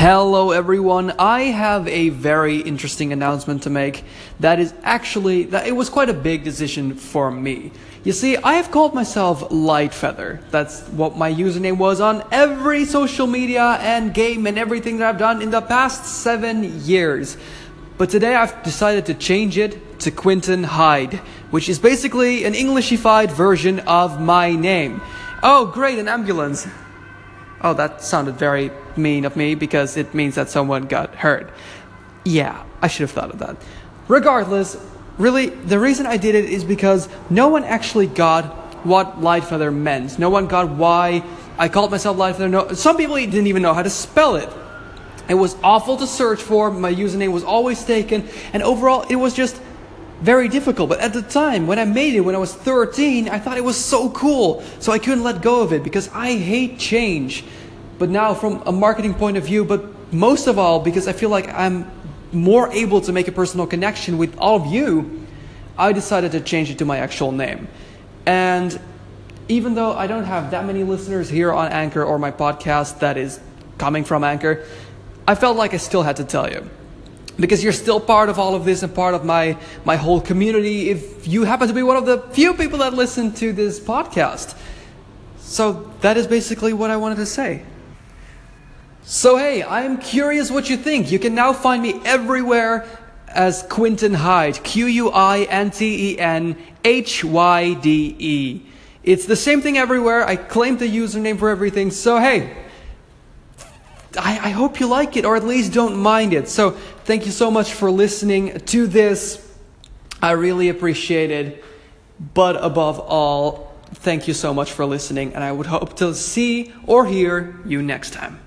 Hello everyone. I have a very interesting announcement to make that is actually that it was quite a big decision for me. You see, I have called myself Lightfeather. That's what my username was on every social media and game and everything that I've done in the past 7 years. But today I've decided to change it to Quinten Hyde, which is basically an Englishified version of my name. Oh, great, an ambulance. Oh, that sounded very mean of me because it means that someone got hurt. Yeah, I should have thought of that. Regardless, really, the reason I did it is because no one actually got what Lightfeather meant. No one got why I called myself Lightfeather. No, some people didn't even know how to spell it. It was awful to search for. My username was always taken, and overall, it was just very difficult. But at the time, when I made it when I was 13, I thought it was so cool. So I couldn't let go of it because I hate change. But now, from a marketing point of view, but most of all, because I feel like I'm more able to make a personal connection with all of you, I decided to change it to my actual name. And even though I don't have that many listeners here on Anchor or my podcast that is coming from Anchor, I felt like I still had to tell you because you're still part of all of this and part of my my whole community if you happen to be one of the few people that listen to this podcast. So that is basically what i wanted to say. So hey i'm curious what you think. You can now find me everywhere as quinten hyde q-u-i-n-t-e-n-h-y-d-e it's the same thing everywhere. I claim the username for everything. So hey I, I hope you like it or at least don't mind it. So, thank you so much for listening to this. I really appreciate it. But above all, thank you so much for listening, and I would hope to see or hear you next time.